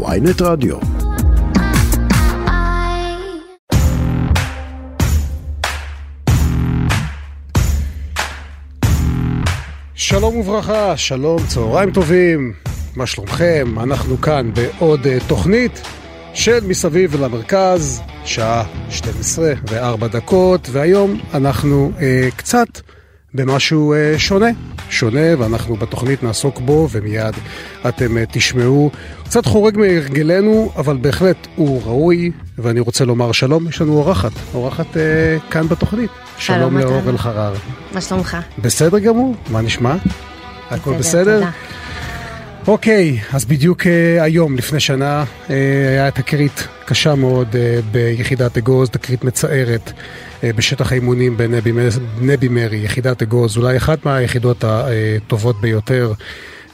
ויינט רדיו. שלום וברכה, שלום, צהריים טובים, מה שלומכם? אנחנו כאן בעוד uh, תוכנית של מסביב למרכז, שעה 12 ו-4 דקות, והיום אנחנו uh, קצת במשהו uh, שונה. שונה, ואנחנו בתוכנית נעסוק בו, ומיד אתם uh, תשמעו. קצת חורג מהרגלנו, אבל בהחלט הוא ראוי, ואני רוצה לומר שלום, יש לנו אורחת, אורחת uh, כאן בתוכנית. שלום לאור אלחרר. מה שלומך? בסדר גמור, מה נשמע? הכל בסדר? תודה. אוקיי, אז בדיוק uh, היום, לפני שנה, uh, היה תקרית קשה מאוד uh, ביחידת אגוז, תקרית מצערת בשטח האימונים בנבי נבי מרי, יחידת אגוז, אולי אחת מהיחידות הטובות ביותר.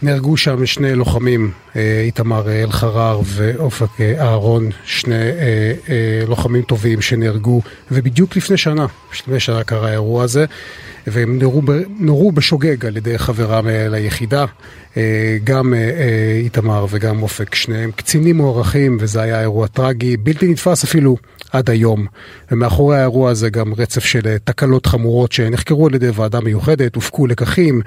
נהרגו שם שני לוחמים, אה, איתמר אלחרר ואופק אה, אהרון, שני אה, אה, לוחמים טובים שנהרגו, ובדיוק לפני שנה, לפני שנה קרה האירוע הזה, והם נורו, נורו בשוגג על ידי חברם ליחידה, אה, גם אה, אה, איתמר וגם אופק, שניהם קצינים מוערכים, וזה היה אירוע טרגי, בלתי נתפס אפילו עד היום. ומאחורי האירוע הזה גם רצף של תקלות חמורות שנחקרו על ידי ועדה מיוחדת, הופקו לקחים,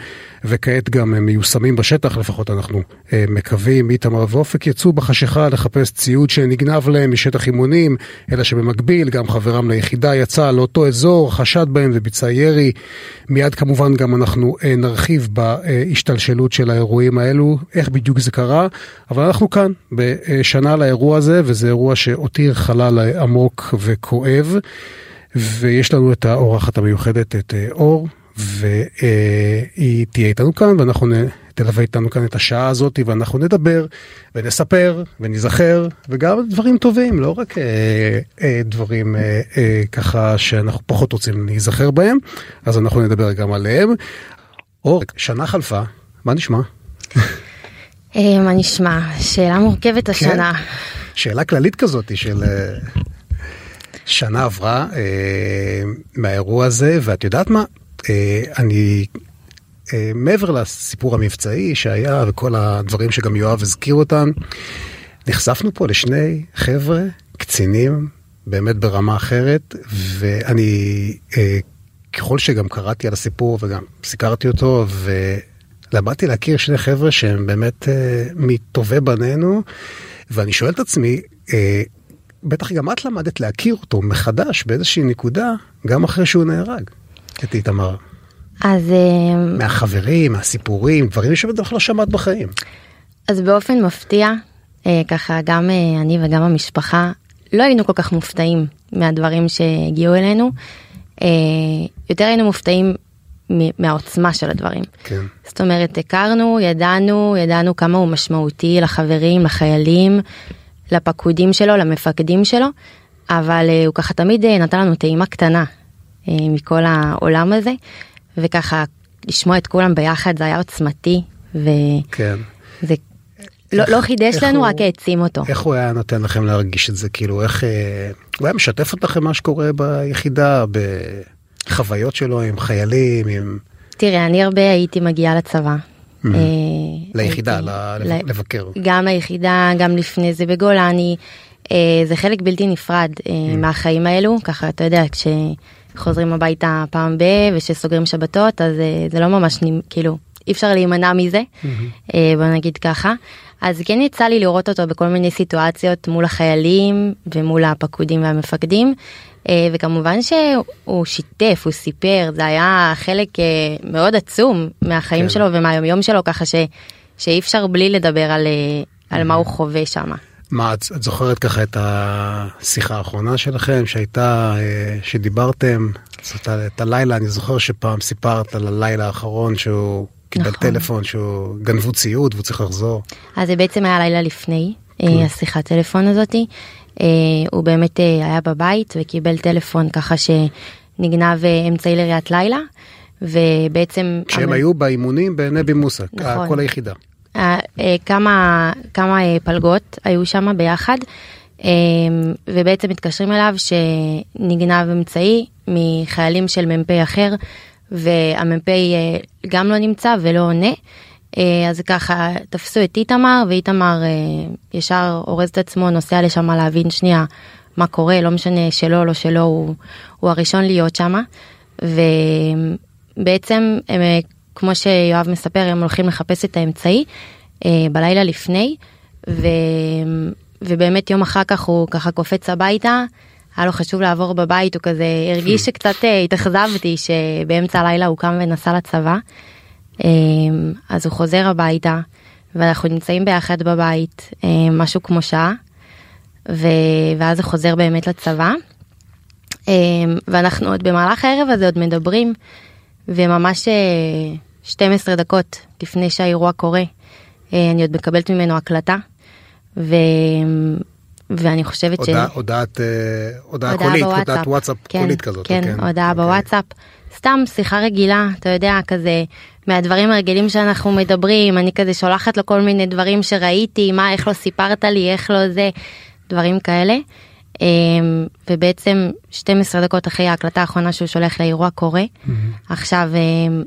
וכעת גם הם מיושמים בשטח, לפחות אנחנו מקווים. איתמר ואופק יצאו בחשיכה לחפש ציוד שנגנב להם משטח אימונים, אלא שבמקביל גם חברם ליחידה יצא לאותו אזור, חשד בהם וביצע ירי. מיד כמובן גם אנחנו אה, נרחיב בהשתלשלות של האירועים האלו, איך בדיוק זה קרה, אבל אנחנו כאן בשנה לאירוע הזה, וזה אירוע שהותיר חלל עמוק וכואב, ויש לנו את האורחת המיוחדת, את אה, אור, והיא תהיה איתנו כאן, ואנחנו. תלווה איתנו כאן את השעה הזאת, ואנחנו נדבר ונספר ונזכר, וגם דברים טובים, לא רק אה, אה, דברים אה, אה, ככה שאנחנו פחות רוצים להיזכר בהם, אז אנחנו נדבר גם עליהם. אור, שנה חלפה, מה נשמע? אה, מה נשמע? שאלה מורכבת השנה. שאלה כללית כזאת של אה, שנה עברה אה, מהאירוע הזה, ואת יודעת מה? אה, אני, מעבר לסיפור המבצעי שהיה וכל הדברים שגם יואב הזכיר אותם, נחשפנו פה לשני חבר'ה קצינים באמת ברמה אחרת, ואני, אה, ככל שגם קראתי על הסיפור וגם סיקרתי אותו, ולמדתי להכיר שני חבר'ה שהם באמת אה, מטובי בנינו, ואני שואל את עצמי, אה, בטח גם את למדת להכיר אותו מחדש באיזושהי נקודה, גם אחרי שהוא נהרג, את איתמר. אז, אה, מהחברים, מהסיפורים, דברים שבדרך לא שמעת בחיים. אז באופן מפתיע, אה, ככה גם אה, אני וגם המשפחה, לא היינו כל כך מופתעים מהדברים שהגיעו אלינו. יותר היינו מופתעים מהעוצמה של הדברים. כן. זאת אומרת, הכרנו, ידענו, ידענו כמה הוא משמעותי לחברים, לחיילים, לפקודים שלו, למפקדים שלו, אבל הוא ככה תמיד נתן לנו טעימה קטנה מכל העולם הזה, וככה לשמוע את כולם ביחד זה היה עוצמתי, וזה כן. לא, לא חידש לנו, הוא- רק העצים אותו. איך הוא היה נותן לכם להרגיש את זה? כאילו, איך... אה, הוא היה משתף אתכם מה שקורה ביחידה, בחוויות שלו עם חיילים, עם... תראה, אני הרבה הייתי מגיעה לצבא. אה, ליחידה, הייתי- ל- ל- לבקר. גם ליחידה, גם לפני זה בגולני. אה, זה חלק בלתי נפרד אה, מהחיים האלו, ככה אתה יודע, כשחוזרים הביתה פעם ב... ושסוגרים שבתות, אז אה, זה לא ממש, כאילו, אי אפשר להימנע מזה, אה, בוא נגיד ככה. אז כן יצא לי לראות אותו בכל מיני סיטואציות מול החיילים ומול הפקודים והמפקדים. אה, וכמובן שהוא שיתף, הוא סיפר, זה היה חלק מאוד עצום מהחיים כן. שלו ומהיומיום שלו, ככה ש, שאי אפשר בלי לדבר על, על מה הוא חווה שם. מה, את, את זוכרת ככה את השיחה האחרונה שלכם שהייתה, אה, שדיברתם, זאת, את הלילה, אני זוכר שפעם סיפרת על הלילה האחרון שהוא קיבל נכון. טלפון שהוא גנבו ציוד והוא צריך לחזור. אז זה בעצם היה לילה לפני כן. אה, השיחת טלפון הזאתי. אה, הוא באמת היה בבית וקיבל טלפון ככה שנגנב אמצעי לראיית לילה. ובעצם כשהם המ- היו באימונים בנבי מוסא, נכון. כל היחידה. אה, כמה כמה אה, פלגות היו שם ביחד אה, ובעצם מתקשרים אליו שנגנב אמצעי מחיילים של מ"פ אחר והמ"פ גם לא נמצא ולא עונה. אז ככה תפסו את איתמר ואיתמר ישר אורז את עצמו נוסע לשם להבין שנייה מה קורה? לא משנה שלו לא שלו הוא, הוא הראשון להיות שם ובעצם הם כמו שיואב מספר הם הולכים לחפש את האמצעי בלילה לפני ו, ובאמת יום אחר כך הוא ככה קופץ הביתה היה לו חשוב לעבור בבית הוא כזה הרגיש שקצת התאכזבתי שבאמצע הלילה הוא קם ונסע לצבא. אמ, אז הוא חוזר הביתה ואנחנו נמצאים ביחד בבית אמ, משהו כמו שעה ואז הוא חוזר באמת לצבא ואנחנו עוד במהלך הערב הזה עוד מדברים וממש 12 אה, דקות לפני שהאירוע קורה אה, אני עוד מקבלת ממנו הקלטה. ו... ואני חושבת ש... הודעת, אה, הודעה, קולית, בוואטסאפ. הודעת וואטסאפ כן, קולית כזאת. כן, כן, הודעה אוקיי. בוואטסאפ. סתם שיחה רגילה, אתה יודע, כזה מהדברים הרגילים שאנחנו מדברים, אני כזה שולחת לו כל מיני דברים שראיתי, מה, איך לא סיפרת לי, איך לא זה, דברים כאלה. אמ, ובעצם 12 דקות אחרי ההקלטה האחרונה שהוא שולח לאירוע קורה. Mm-hmm. עכשיו, אמ,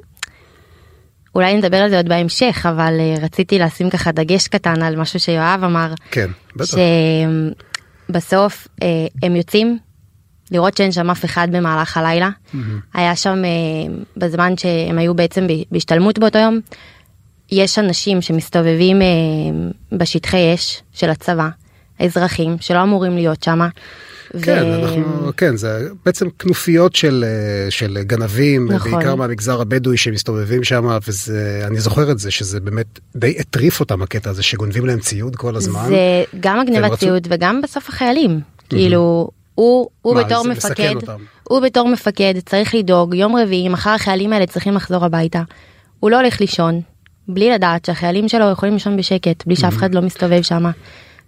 אולי נדבר על זה עוד בהמשך, אבל אה, רציתי לשים ככה דגש קטן על משהו שיואב אמר. כן, בטח. שבסוף אה, הם יוצאים לראות שאין שם אף אחד במהלך הלילה. Mm-hmm. היה שם אה, בזמן שהם היו בעצם בהשתלמות באותו יום, יש אנשים שמסתובבים בשטחי אש של הצבא, אזרחים שלא אמורים להיות שם. כן, ו... אנחנו, כן, זה בעצם כנופיות של, אה, של גנבים, נכון. בעיקר מהמגזר הבדואי שמסתובבים שם, ואני זוכר את זה, שזה באמת די הטריף אותם הקטע הזה, שגונבים להם ציוד כל הזמן. זה גם הגנבת ציוד רצו... וגם בסוף החיילים. Mm-hmm. כאילו, הוא, הוא מה, בתור מפקד, הוא בתור מפקד צריך לדאוג יום רביעי מחר החיילים האלה צריכים לחזור הביתה. הוא לא הולך לישון בלי לדעת שהחיילים שלו יכולים לישון בשקט בלי שאף אחד לא מסתובב שם.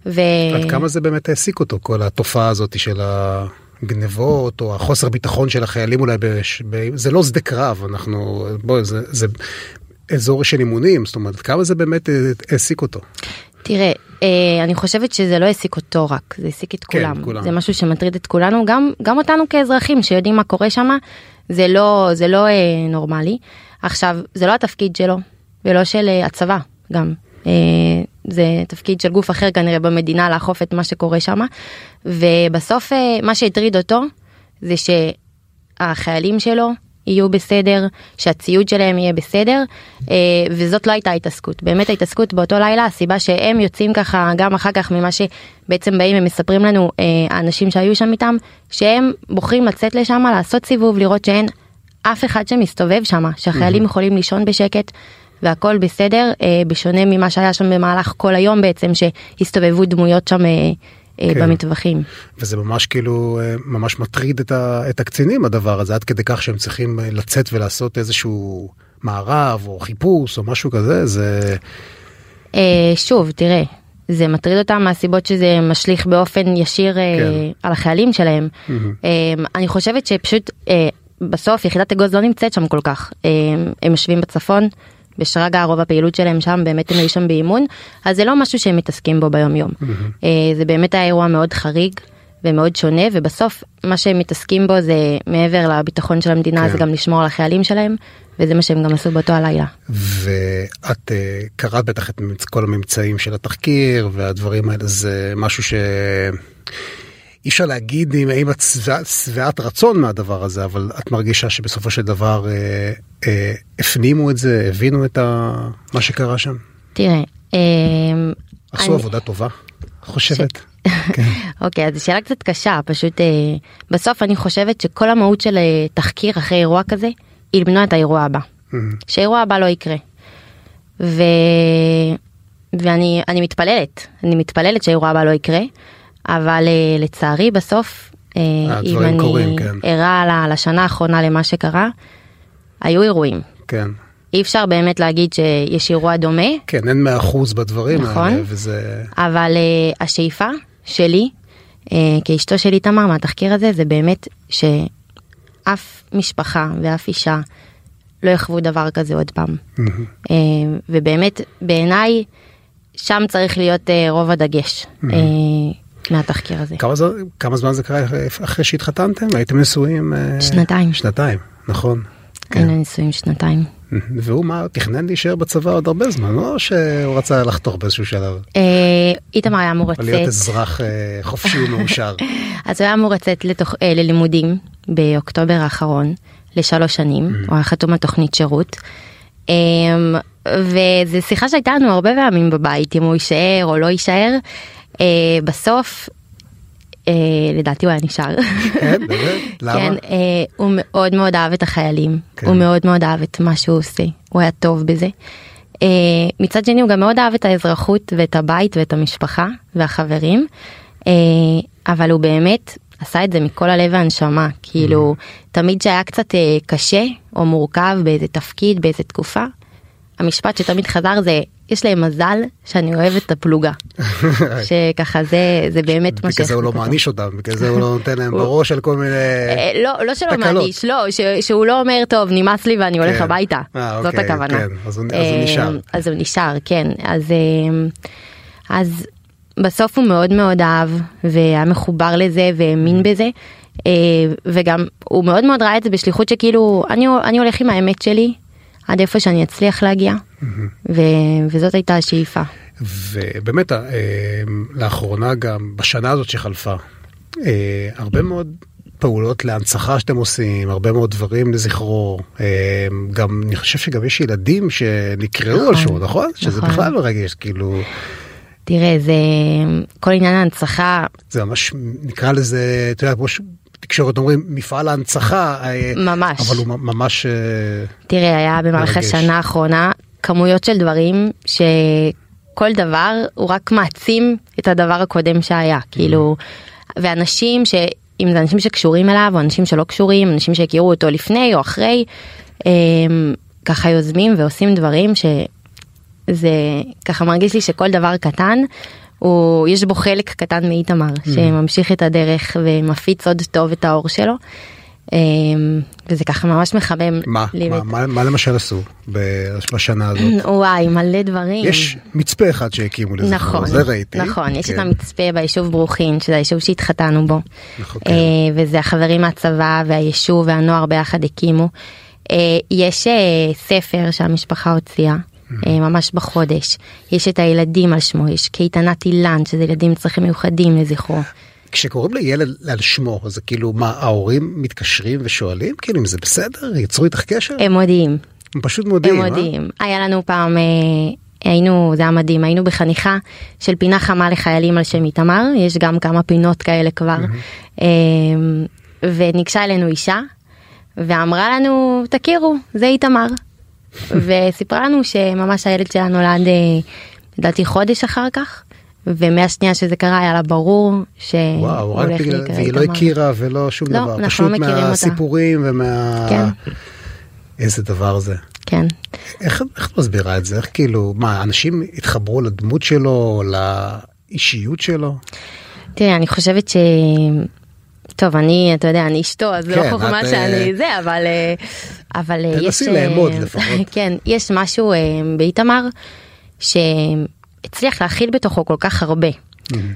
ו... עד כמה זה באמת העסיק אותו כל התופעה הזאת של הגנבות או החוסר ביטחון של החיילים אולי בש... ב... זה לא שדה קרב אנחנו בוא זה, זה אזור של אימונים זאת אומרת כמה זה באמת העסיק אותו. תראה, אה, אני חושבת שזה לא העסיק אותו רק, זה העסיק את כן, כולם. כולם. זה משהו שמטריד את כולנו, גם, גם אותנו כאזרחים שיודעים מה קורה שם, זה לא, זה לא אה, נורמלי. עכשיו, זה לא התפקיד שלו, ולא של אה, הצבא גם. אה, זה תפקיד של גוף אחר כנראה במדינה לאכוף את מה שקורה שם. ובסוף אה, מה שהטריד אותו זה שהחיילים שלו יהיו בסדר, שהציוד שלהם יהיה בסדר, אה, וזאת לא הייתה התעסקות. באמת ההתעסקות באותו לילה, הסיבה שהם יוצאים ככה גם אחר כך ממה שבעצם באים ומספרים לנו האנשים שהיו שם איתם, שהם בוחרים לצאת לשם, לעשות סיבוב, לראות שאין אף אחד שמסתובב שם, שהחיילים יכולים לישון בשקט. והכל בסדר, אה, בשונה ממה שהיה שם במהלך כל היום בעצם, שהסתובבו דמויות שם אה, כן. במטווחים. וזה ממש כאילו אה, ממש מטריד את, ה, את הקצינים הדבר הזה עד כדי כך שהם צריכים אה, לצאת ולעשות איזשהו מערב או חיפוש או משהו כזה זה. שוב תראה זה מטריד אותם מהסיבות שזה משליך באופן ישיר כן. על החיילים שלהם. Mm-hmm. אני חושבת שפשוט בסוף יחידת אגוז לא נמצאת שם כל כך הם יושבים בצפון בשרגא רוב הפעילות שלהם שם באמת הם היו שם באימון אז זה לא משהו שהם מתעסקים בו ביום יום mm-hmm. זה באמת היה אירוע מאוד חריג ומאוד שונה ובסוף מה שהם מתעסקים בו זה מעבר לביטחון של המדינה כן. זה גם לשמור על החיילים שלהם וזה מה שהם גם עשו באותו הלילה. ואת uh, קראת בטח את כל הממצאים של התחקיר והדברים האלה זה משהו ש... אי אפשר להגיד אם, האם את שבעת רצון מהדבר הזה, אבל את מרגישה שבסופו של דבר אה, אה, הפנימו את זה, הבינו את ה, מה שקרה שם? תראה, אה, עשו אני... עבודה טובה, חושבת. ש... כן. אוקיי, אז זו שאלה קצת קשה, פשוט אה, בסוף אני חושבת שכל המהות של אה, תחקיר אחרי אירוע כזה, היא למנוע את האירוע הבא. שהאירוע הבא לא יקרה. ו... ואני מתפללת, אני מתפללת שהאירוע הבא לא יקרה. אבל אה, לצערי בסוף, אה, אם אני כן. ערה כן. לשנה האחרונה למה שקרה, היו אירועים. כן. אי אפשר באמת להגיד שיש אירוע דומה. כן, אין מאה אחוז בדברים נכון, האלה, וזה... אבל uh, השאיפה שלי, uh, כאשתו של איתמר מהתחקיר הזה, זה באמת שאף משפחה ואף אישה לא יחוו דבר כזה עוד פעם. Mm-hmm. Uh, ובאמת, בעיניי, שם צריך להיות uh, רוב הדגש. Mm-hmm. Uh, מהתחקיר הזה. כמה, זמן, כמה זמן זה קרה אחרי שהתחתנתם? הייתם נשואים? שנתיים. שנתיים, נכון. היינו כן. נשואים שנתיים. והוא מה, תכנן להישאר בצבא עוד הרבה זמן, לא שהוא רצה לחתוך באיזשהו שלב. אה, איתמר היה אמור או להיות לצאת, אזרח אה, חופשי ומאושר. אז הוא היה אמור לצאת לתוך- אה, ללימודים באוקטובר האחרון לשלוש שנים, הוא היה חתום על תוכנית שירות. אמ, וזו שיחה שהייתה לנו הרבה פעמים בבית, אם הוא יישאר או לא יישאר. אה, בסוף, אה, לדעתי הוא היה נשאר. כן, באמת? למה? כן, אה, הוא מאוד מאוד אהב את החיילים, כן. הוא מאוד מאוד אהב את מה שהוא עושה, הוא היה טוב בזה. אה, מצד שני הוא גם מאוד אהב את האזרחות ואת הבית ואת המשפחה והחברים, אה, אבל הוא באמת עשה את זה מכל הלב והנשמה, כאילו תמיד שהיה קצת אה, קשה או מורכב באיזה תפקיד, באיזה תקופה, המשפט שתמיד חזר זה יש להם מזל שאני אוהב את הפלוגה, שככה זה זה באמת מה בגלל זה הוא לא. מעניש אותם, בגלל זה הוא לא נותן להם בראש על כל מיני... אה, לא, לא שלא. מעניש, לא, ש, שהוא לא אומר טוב נמאס לי ואני הולך כן. הביתה, אה, זאת אוקיי, הכוונה. כן, אז הוא- אה, נשאר. אז הוא נשאר, כן, אז, אז בסוף הוא מאוד מאוד אהב והיה מחובר לזה והאמין בזה, אה, וגם הוא מאוד מאוד ראה את זה בשליחות שכאילו אני, אני הולך עם האמת שלי עד איפה שאני אצליח להגיע, ו, וזאת הייתה השאיפה. ובאמת, אה, לאחרונה גם, בשנה הזאת שחלפה, אה, הרבה מאוד פעולות להנצחה שאתם עושים, הרבה מאוד דברים לזכרו. אה, גם, אני חושב שגם יש ילדים שנקראו על נכון, שמו, נכון? שזה נכון. בכלל מרגש, כאילו, תראה, זה כל עניין ההנצחה זה ממש, נקרא לזה, אתה יודע, כמו שבתקשורת אומרים, מפעל ההנצחה. אה, ממש. אבל הוא ממש... אה, תראה, היה במהלך. השנה האחרונה כמויות של דברים שכל דבר הוא רק מעצים את הדבר הקודם שהיה, כאילו, ואנשים ש... אם זה אנשים שקשורים אליו או אנשים שלא קשורים, אנשים שהכירו אותו לפני או אחרי, הם, ככה יוזמים ועושים דברים שזה ככה מרגיש לי שכל דבר קטן, הוא, יש בו חלק קטן מאיתמר שממשיך את הדרך ומפיץ עוד טוב את האור שלו. אמ, וזה ככה ממש מחמם מה, מה, מה, מה למשל עשו בשנה הזאת? וואי מלא דברים. יש מצפה אחד שהקימו לזה, נכון, זה ראיתי. נכון, יש את כן. המצפה ביישוב ברוכין, שזה היישוב שהתחתנו בו. נכון, אה, כן. וזה החברים מהצבא והיישוב והנוער ביחד הקימו. אה, יש אה, ספר שהמשפחה הוציאה. אה, ממש בחודש יש את הילדים על שמו יש קייטנת אילן שזה ילדים עם צרכים מיוחדים לזכרו כשקוראים לילד על שמו, אז זה כאילו, מה, ההורים מתקשרים ושואלים? כאילו, אם זה בסדר? יצרו איתך קשר? הם מודיעים הם פשוט מודיעים, הם אה? מודיעים. היה לנו פעם, אה, היינו, זה היה מדהים, היינו בחניכה של פינה חמה לחיילים על שם איתמר, יש גם כמה פינות כאלה כבר. אה, וניגשה אלינו אישה, ואמרה לנו, תכירו, זה איתמר. וסיפרה לנו שממש הילד שלה נולד, אה, לדעתי חודש אחר כך, ומהשנייה שזה קרה היה לה ברור שהוא וואו, רק בגלל, והיא לא. הכירה ולא שום לא, דבר, אנחנו פשוט לא מכירים אותה. מהסיפורים ומה... כן. איזה דבר זה. כן. איך איך את מסבירה את זה? איך כאילו, מה, אנשים התחברו לדמות שלו, לאישיות שלו? תראה, אני חושבת ש... טוב, אני, אתה יודע, אני אשתו, אז כן, לא חוכמה את, אה, שאני זה, אבל... אה, אבל אה, יש... תנסי לאמוד לפחות. כן, יש משהו באיתמר שהצליח להכיל בתוכו כל כך הרבה.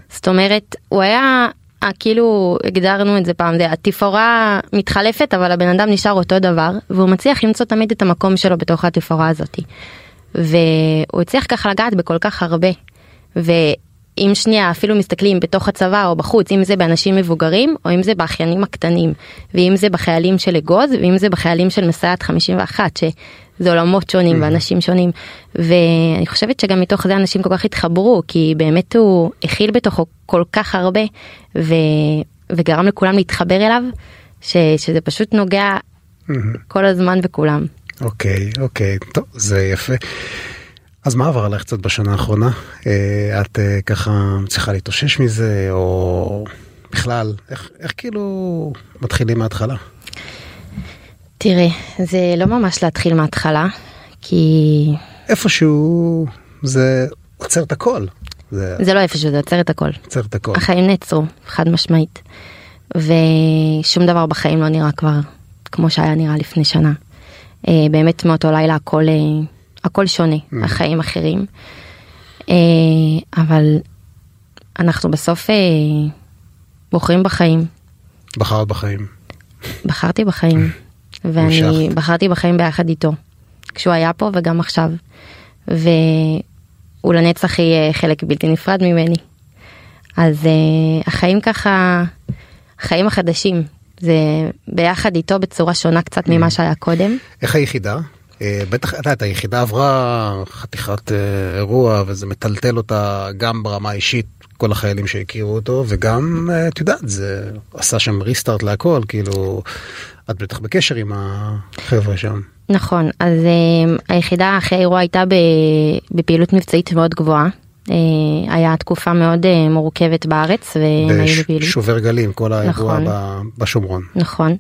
זאת אומרת, הוא היה... אה, כאילו הגדרנו את זה פעם, זה התפאורה מתחלפת אבל הבן אדם נשאר אותו דבר והוא מצליח למצוא תמיד את המקום שלו בתוך התפאורה הזאתי. והוא הצליח ככה לגעת בכל כך הרבה. ואם שנייה אפילו מסתכלים בתוך הצבא או בחוץ, אם זה באנשים מבוגרים או אם זה באחיינים הקטנים, ואם זה בחיילים של אגוז ואם זה בחיילים של מסייעת 51, שזה עולמות שונים ואנשים שונים. ואני חושבת שגם מתוך זה אנשים כל כך התחברו, כי באמת הוא הכיל בתוכו כל כך הרבה, ו... וגרם לכולם להתחבר אליו, ש... שזה פשוט נוגע כל הזמן בכולם. אוקיי, אוקיי, טוב, זה יפה. אז מה עבר עליך קצת בשנה האחרונה? אה, את אה, ככה צריכה להתאושש מזה, או בכלל, איך, איך כאילו מתחילים מההתחלה? תראה, זה לא ממש להתחיל מההתחלה, כי איפשהו זה עוצר את הכל. זה זה לא איפשהו, זה עוצר את הכל. עוצר את הכל. החיים נעצרו, חד משמעית. ושום דבר בחיים לא נראה כבר כמו שהיה נראה לפני שנה. אה, באמת מאותו לילה הכל, הכל שונה, החיים אחרים. אה, אבל אנחנו בסוף אה, בוחרים בחיים. בחרת בחיים. בחרתי בחיים, ואני המשכת. בחרתי בחיים ביחד איתו. כשהוא היה פה וגם עכשיו. והוא לנצח יהיה חלק בלתי נפרד ממני. אז uh, החיים ככה, החיים החדשים, זה ביחד איתו בצורה שונה קצת ממה שהיה קודם. איך היחידה? אה, בטח, את יודעת, היחידה עברה חתיכת אה, אירוע וזה מטלטל אותה גם ברמה האישית, כל החיילים שהכירו אותו, וגם, אה, את יודעת, זה עשה שם ריסטארט להכל, כאילו, את בטח בקשר עם החבר'ה שם. נכון, אז היחידה אחרי האירוע הייתה בפעילות מבצעית מאוד גבוהה. היה תקופה מאוד מורכבת בארץ. בשובר גלים, כל האירוע נכון, בשומרון. נכון.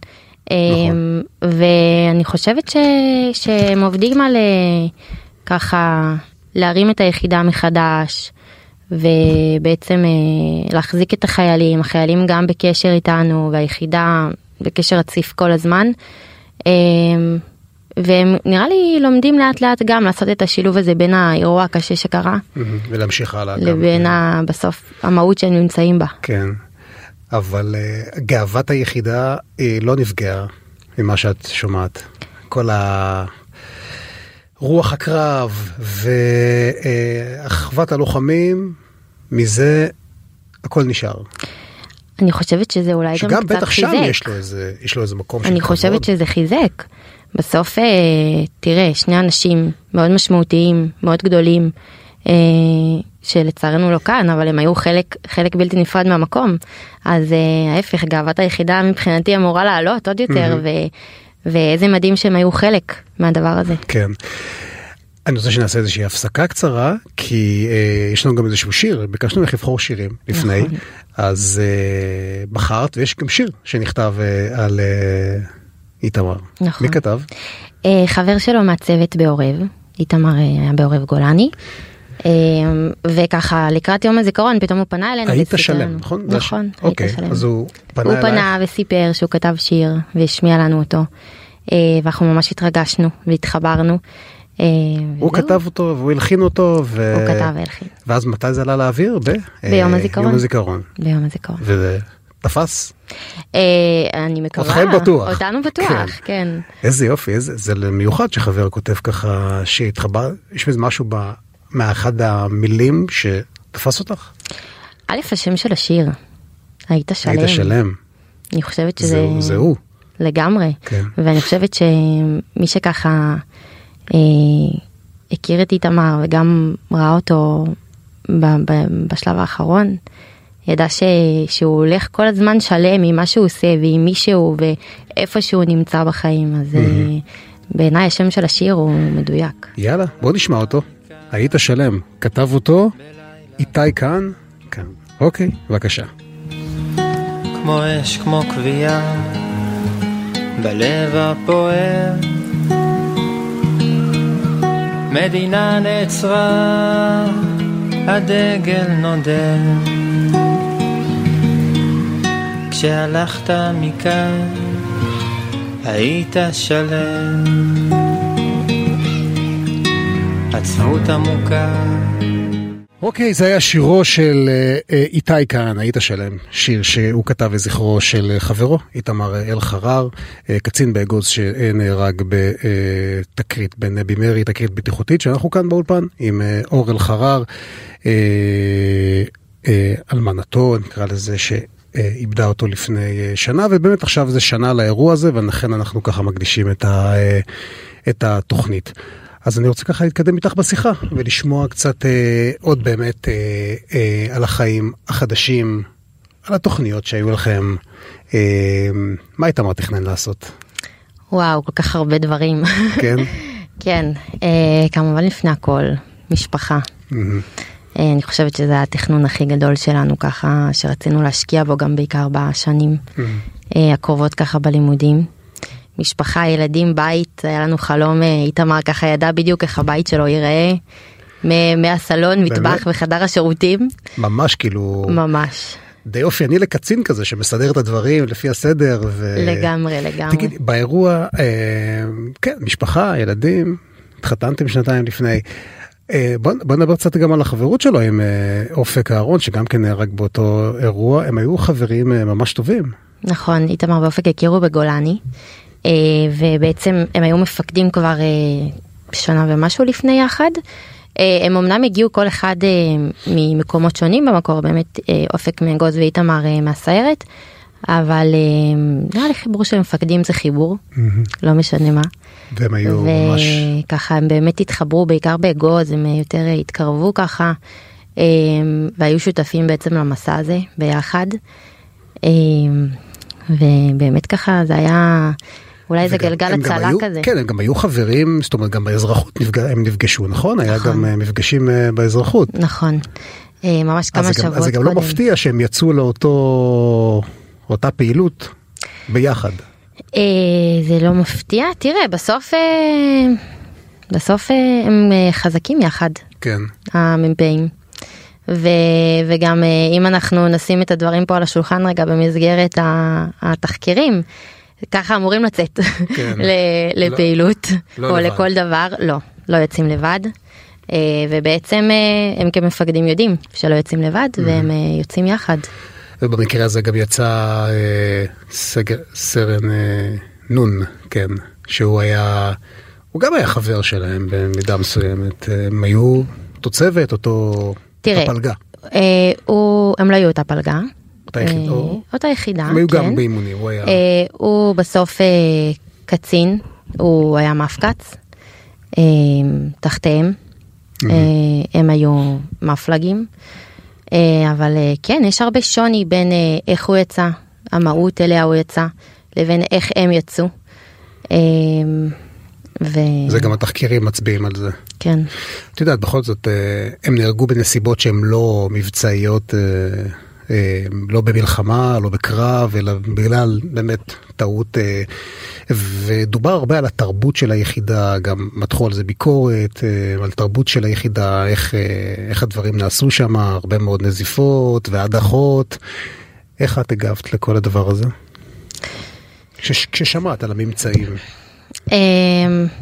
נכון. ואני חושבת ש, שהם עובדים על אה, ככה להרים את היחידה מחדש ובעצם אה, להחזיק את החיילים, החיילים גם בקשר איתנו והיחידה בקשר רציף כל הזמן. אה, והם נראה לי לומדים לאט לאט גם לעשות את השילוב הזה בין האירוע הקשה שקרה ולהמשיך הלאה לבין כן. בסוף המהות שהם נמצאים בה. כן. אבל uh, גאוות היחידה היא לא נפגעה ממה שאת שומעת. כל הרוח הקרב ואחוות הלוחמים, מזה הכל נשאר. אני חושבת שזה אולי גם קצת חיזק. שגם בטח שם יש לו איזה, יש לו איזה מקום. אני חושבת שזה חיזק. בסוף, אה, תראה, שני אנשים מאוד משמעותיים, מאוד גדולים, אה, שלצערנו לא כאן אבל הם היו חלק חלק בלתי נפרד מהמקום אז אה, ההפך גאוות היחידה מבחינתי אמורה לעלות עוד יותר ו, ואיזה מדהים שהם היו חלק מהדבר הזה. כן. אני רוצה שנעשה איזושהי הפסקה קצרה כי אה, יש לנו גם איזשהו שיר ביקשנו ממך לבחור שירים לפני נכון. אז אה, בחרת ויש גם שיר שנכתב אה, על אה, איתמר. נכון. מי כתב? אה, חבר שלו מהצוות בעורב איתמר אה, היה בעורב גולני. אמ, וככה לקראת יום הזיכרון פתאום הוא פנה אלינו. היית שלם נכון? נכון, היית אוקיי, שלם. אז הוא פנה הוא פנה וסיפר שהוא כתב שיר והשמיע לנו אותו. אה, ואנחנו ממש התרגשנו והתחברנו. אה, הוא כתב אותו והוא הלחין אותו ו... הוא כתב והלחין. ואז מתי זה עלה לאוויר? ב... ביום הזיכרון. יום הזיכרון. ביום הזיכרון. וזה תפס? אני מקווה. אותכם בטוח. אותנו בטוח, כן. כן. איזה יופי, איזה, זה מיוחד שחבר כותב ככה שהתחבר, יש בזה משהו ב... מאחד המילים שתפס אותך? א', השם של השיר, היית שלם. היית שלם. אני חושבת שזה... זה, זה הוא. לגמרי. כן. ואני חושבת שמי שככה אה, הכיר את איתמר וגם ראה אותו ב, ב, בשלב האחרון, ידע ש, שהוא הולך כל הזמן שלם עם מה שהוא עושה ועם מי שהוא ואיפה שהוא נמצא בחיים. אז mm-hmm. בעיניי השם של השיר הוא מדויק. יאללה, בוא נשמע אותו. היית שלם, כתב אותו איתי כאן, כאן. אוקיי, בבקשה. כמו אש, כמו קביעה, בלב הפוער. מדינה נעצרה, הדגל נודר. כשהלכת מכאן, היית שלם. עצבות עמוקה. אוקיי, זה היה שירו של אה, אה, איתי כהן, היית שלם, שיר שהוא כתב לזכרו של חברו, איתמר אלחרר, אה, קצין באגוז שנהרג בתקרית בנבי מרי, תקרית בטיחותית, שאנחנו כאן באולפן עם אור אלחרר, אלמנתו, נקרא לזה, שאיבדה אותו לפני שנה, ובאמת עכשיו זה שנה לאירוע הזה, ולכן אנחנו ככה מקדישים את התוכנית. אז אני רוצה ככה להתקדם איתך בשיחה ולשמוע קצת אה, עוד באמת אה, אה, על החיים החדשים, על התוכניות שהיו לכם. אה, מה איתמר תכנן לעשות? וואו, כל כך הרבה דברים. כן? כן, אה, כמובן לפני הכל, משפחה. Mm-hmm. אה, אני חושבת שזה התכנון הכי גדול שלנו ככה, שרצינו להשקיע בו גם בעיקר בשנים mm-hmm. אה, הקרובות ככה בלימודים. משפחה, ילדים, בית, היה לנו חלום, אה, איתמר ככה ידע בדיוק איך הבית שלו ייראה. מהסלון, מטבח וחדר השירותים. ממש כאילו... ממש. די אופייני לקצין כזה שמסדר את הדברים לפי הסדר. ו... לגמרי, לגמרי. תגיד, באירוע, אה, כן, משפחה, ילדים, התחתנתם שנתיים לפני. אה, בוא, בוא נדבר קצת גם על החברות שלו עם אה, אופק אהרון, שגם כן נהרג באותו אירוע, הם היו חברים אה, ממש טובים. נכון, איתמר ואופק הכירו בגולני. אה, ובעצם הם היו מפקדים כבר אה, שנה ומשהו לפני יחד. אה, הם אמנם הגיעו כל אחד ממקומות שונים במקור, באמת אופק מאגוז ואיתמר מהסיירת, אבל אה, נראה לי חיבור של מפקדים זה חיבור, לא משנה מה. והם היו ממש... וככה הם באמת התחברו בעיקר באגוז, הם יותר התקרבו ככה, והיו שותפים בעצם למסע הזה ביחד. ובאמת ככה זה היה, אולי זה גלגל הצלה היו- כזה. כן, הם גם היו חברים, זאת אומרת, גם באזרחות נפג- הם נפגשו, נכון? היה נכון. גם אה, מפגשים אה, באזרחות. נכון. אה, ממש כמה שבועות אז זה גם לא קודם. מפתיע שהם יצאו לאותו, אותה פעילות ביחד. זה לא מפתיע, תראה, בסוף, בסוף הם חזקים יחד, כן. המ"פים. ו, וגם אם אנחנו נשים את הדברים פה על השולחן רגע במסגרת התחקירים, ככה אמורים לצאת כן. ל- לפעילות לא או לבד. לכל דבר, לא, לא יוצאים לבד. אה, ובעצם אה, הם כמפקדים יודעים שלא יוצאים לבד והם אה, יוצאים יחד. ובמקרה הזה גם יצא סגר, סרן נון, כן, שהוא היה, הוא גם היה חבר שלהם במידה מסוימת. הם היו אותו צוות, אותו, תראה, אותה פלגה. אה, הוא, הם לא היו אותה פלגה. אותה יחידה, אה, או- אותה יחידה, הם היו כן. גם באימונים, הוא היה... אה, הוא בסוף אה, קצין, הוא היה מפקץ, אה, תחתיהם, אה, הם היו מפלגים, אה, אבל אה, כן, יש הרבה שוני בין אה, איך הוא יצא, המהות אליה הוא יצא, לבין איך הם יצאו. אה, ו... זה גם התחקירים מצביעים על זה. כן, את יודעת, בכל זאת, אה, הם נהרגו בנסיבות שהן לא מבצעיות, אה, אה, לא במלחמה, לא בקרב, אלא בגלל באמת טעות. אה, ודובר הרבה על התרבות של היחידה, גם מתחו על זה ביקורת, אה, על תרבות של היחידה, איך, אה, איך הדברים נעשו שם, הרבה מאוד נזיפות והדחות. איך את הגבת לכל הדבר הזה? כש, כששמעת על הממצאים.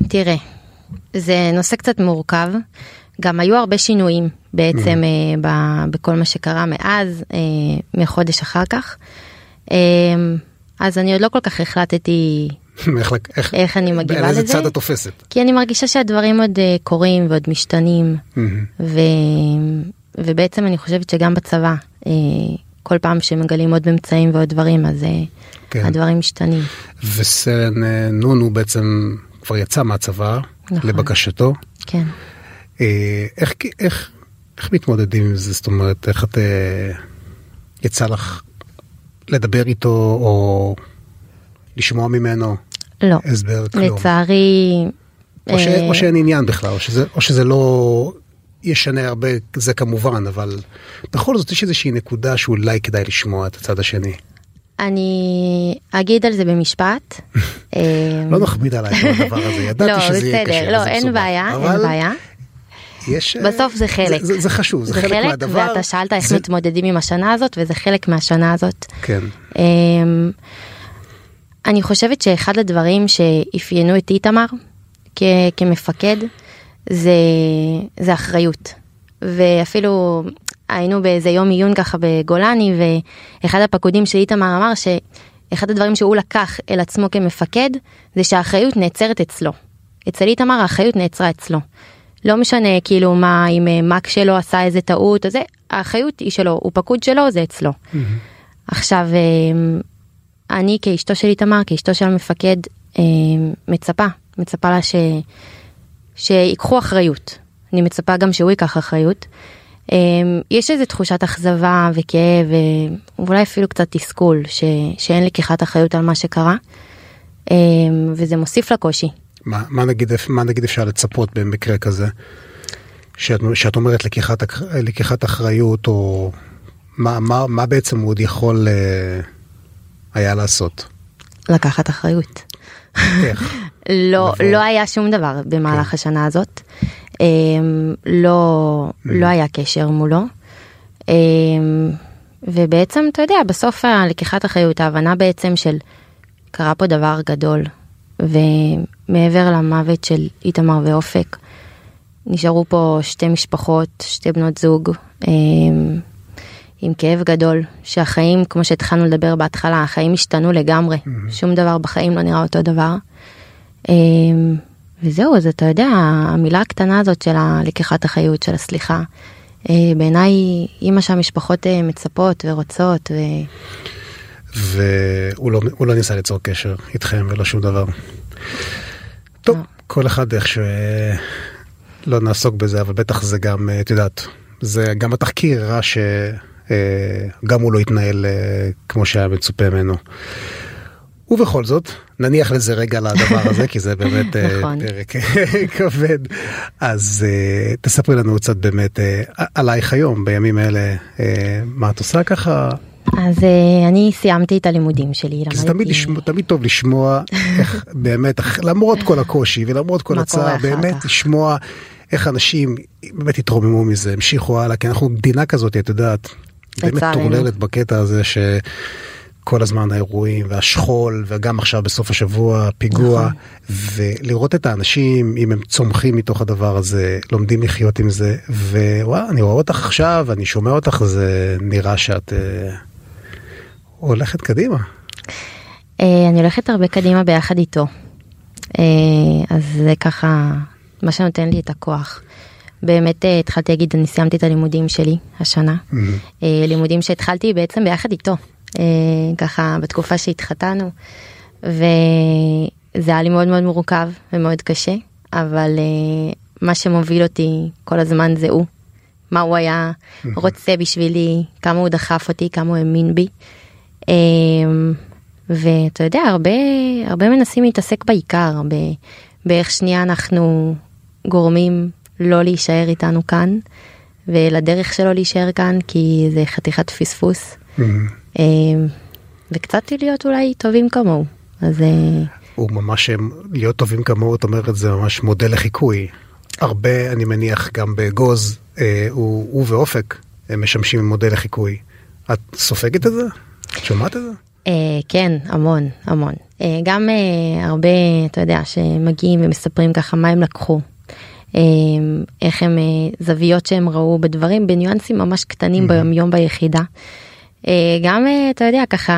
תראה, זה נושא קצת מורכב. גם היו הרבה שינויים בעצם אה, ב- בכל מה שקרה מאז, אה, מחודש אחר כך. אמ, אז אני עוד לא כל כך החלטתי, איך, איך, איך אני מגיבה לזה? צד את תופסת? כי אני מרגישה שהדברים עוד אה, קורים ועוד משתנים, מהמם. ו... ובעצם אני חושבת שגם בצבא, אה, כל פעם שמגלים עוד ממצאים ועוד דברים, אז אה, כן. הדברים משתנים. וסרן אה, נון הוא בעצם כבר יצא מהצבא נכון. לבקשתו. כן. אה, איך, איך, איך מתמודדים עם זה? זאת אומרת, איך את... אה, יצא לך לדבר איתו או לשמוע ממנו לא, הסבר כלום? לצערי... או, ש, אה, או שאין עניין בכלל, או שזה, או שזה לא ישנה הרבה, זה כמובן, אבל בכל זאת יש איזושהי נקודה שאולי כדאי לשמוע את הצד השני. אני אגיד על זה במשפט. אה, לא נכביד עליי הדבר הזה, ידעתי לא, שזה יהיה קשה. בסדר, לא, אין. בעיה, אין בעיה. יש... אה, בסוף זה חלק. זה, זה חשוב, זה, זה חלק, חלק, מהדבר. ואתה שאלת איך זה- מתמודדים עם השנה הזאת, וזה חלק מהשנה הזאת. כן. אמ, אני חושבת שאחד הדברים שאפיינו את איתמר כ- כמפקד זה, זה אחריות. ואפילו היינו באיזה יום עיון ככה בגולני ואחד הפקודים של איתמר אמר שאחד הדברים שהוא לקח אל עצמו כמפקד זה שהאחריות נעצרת אצלו. אצל איתמר האחריות נעצרה אצלו. לא משנה כאילו מה אם אה, מק שלו עשה איזה טעות או זה האחריות היא שלו הוא פקוד שלו זה אצלו. עכשיו אמ, אני כאשתו של איתמר כאשתו של המפקד אמ, מצפה מצפה לה ש... שיקחו אחריות אני מצפה גם שהוא ייקח אחריות. אמ, יש איזה תחושת אכזבה וכאב ו- ואולי אפילו קצת תסכול ש... שאין לקיחת אחריות על מה שקרה וזה מוסיף לקושי. מה, מה, נגיד, מה נגיד אפשר לצפות במקרה כזה? שאת, שאת אומרת לקיחת, לקיחת אחריות, או מה, מה, מה בעצם הוא עוד יכול אה, היה לעשות? לקחת אחריות. איך? לא, לבוא. לא היה שום דבר במהלך כן. השנה הזאת. אמ, לא, לא היה קשר מולו. אמ, ובעצם, אתה יודע, בסוף הלקיחת אחריות, ההבנה בעצם של קרה פה דבר גדול, ומעבר למוות של איתמר ואופק, נשארו פה שתי משפחות, שתי בנות זוג, אמ, עם כאב גדול, שהחיים, כמו שהתחלנו לדבר בהתחלה, החיים השתנו לגמרי, שום דבר בחיים לא נראה אותו דבר. אמ, וזהו, אז אתה יודע, המילה הקטנה הזאת של הלקיחת אחריות, של הסליחה, אה, בעיניי היא מה שהמשפחות אה, מצפות ורוצות. ו... והוא לא, לא ניסה ליצור קשר איתכם ולא שום דבר. טוב. כל אחד איך ש... לא נעסוק בזה, אבל בטח זה גם, אה, את יודעת, זה גם התחקיר הראה שגם הוא לא התנהל אה, כמו שהיה מצופה ממנו. ובכל זאת, נניח לזה רגע לדבר הזה, כי זה באמת אה, נכון. פרק כבד. אז אה, תספרי לנו קצת באמת אה, עלייך היום, בימים האלה, אה, מה את עושה ככה? אז אה, אני סיימתי את הלימודים שלי, זה תמיד, לשמוע, תמיד טוב לשמוע איך באמת, למרות כל הקושי ולמרות כל הצער, באמת. לשמוע איך אנשים באמת התרוממו מזה, המשיכו הלאה, כי אנחנו מדינה כזאת, את יודעת, לצערנו. מטורללת בקטע הזה שכל הזמן האירועים והשכול, וגם עכשיו בסוף השבוע פיגוע, נכון. ולראות את האנשים, אם הם צומחים מתוך הדבר הזה, לומדים לחיות עם זה, ווואלה, אני רואה אותך עכשיו, אני שומע אותך, זה נראה שאת אה, הולכת קדימה. אה, אני הולכת הרבה קדימה ביחד איתו. אה, אז זה ככה מה שנותן לי את הכוח. באמת אה, התחלתי להגיד, אני סיימתי את הלימודים שלי השנה. אה, לימודים שהתחלתי בעצם ביחד איתו. ככה בתקופה שהתחתנו. וזה היה לי מאוד מאוד מורכב ומאוד קשה, אבל מה שמוביל אותי כל הזמן זה הוא. מה הוא היה רוצה בשבילי, כמה הוא דחף אותי, כמה הוא האמין בי. אמ, ואתה יודע, הרבה, הרבה מנסים להתעסק בעיקר, ב, באיך שנייה אנחנו גורמים לא להישאר איתנו כאן, ולדרך שלו להישאר כאן, כי זה חתיכת פספוס. אמ, וקצת להיות אולי טובים כמוהו. אז אה, הוא ממש להיות טובים כמוהו, את אומרת, זה ממש מודל לחיקוי. הרבה, אני מניח, גם בגוז, אה, הוא, הוא ואופק הם משמשים מודל לחיקוי. את סופגת את זה? את שומעת את זה? אה, כן, המון, המון. אה, גם אה, הרבה, אתה יודע, שמגיעים ומספרים ככה מה הם לקחו. אה, איך הם, אה, זוויות שהם ראו בדברים, בניואנסים ממש קטנים ביומיום ביחידה. אה, גם, אה, אתה יודע, ככה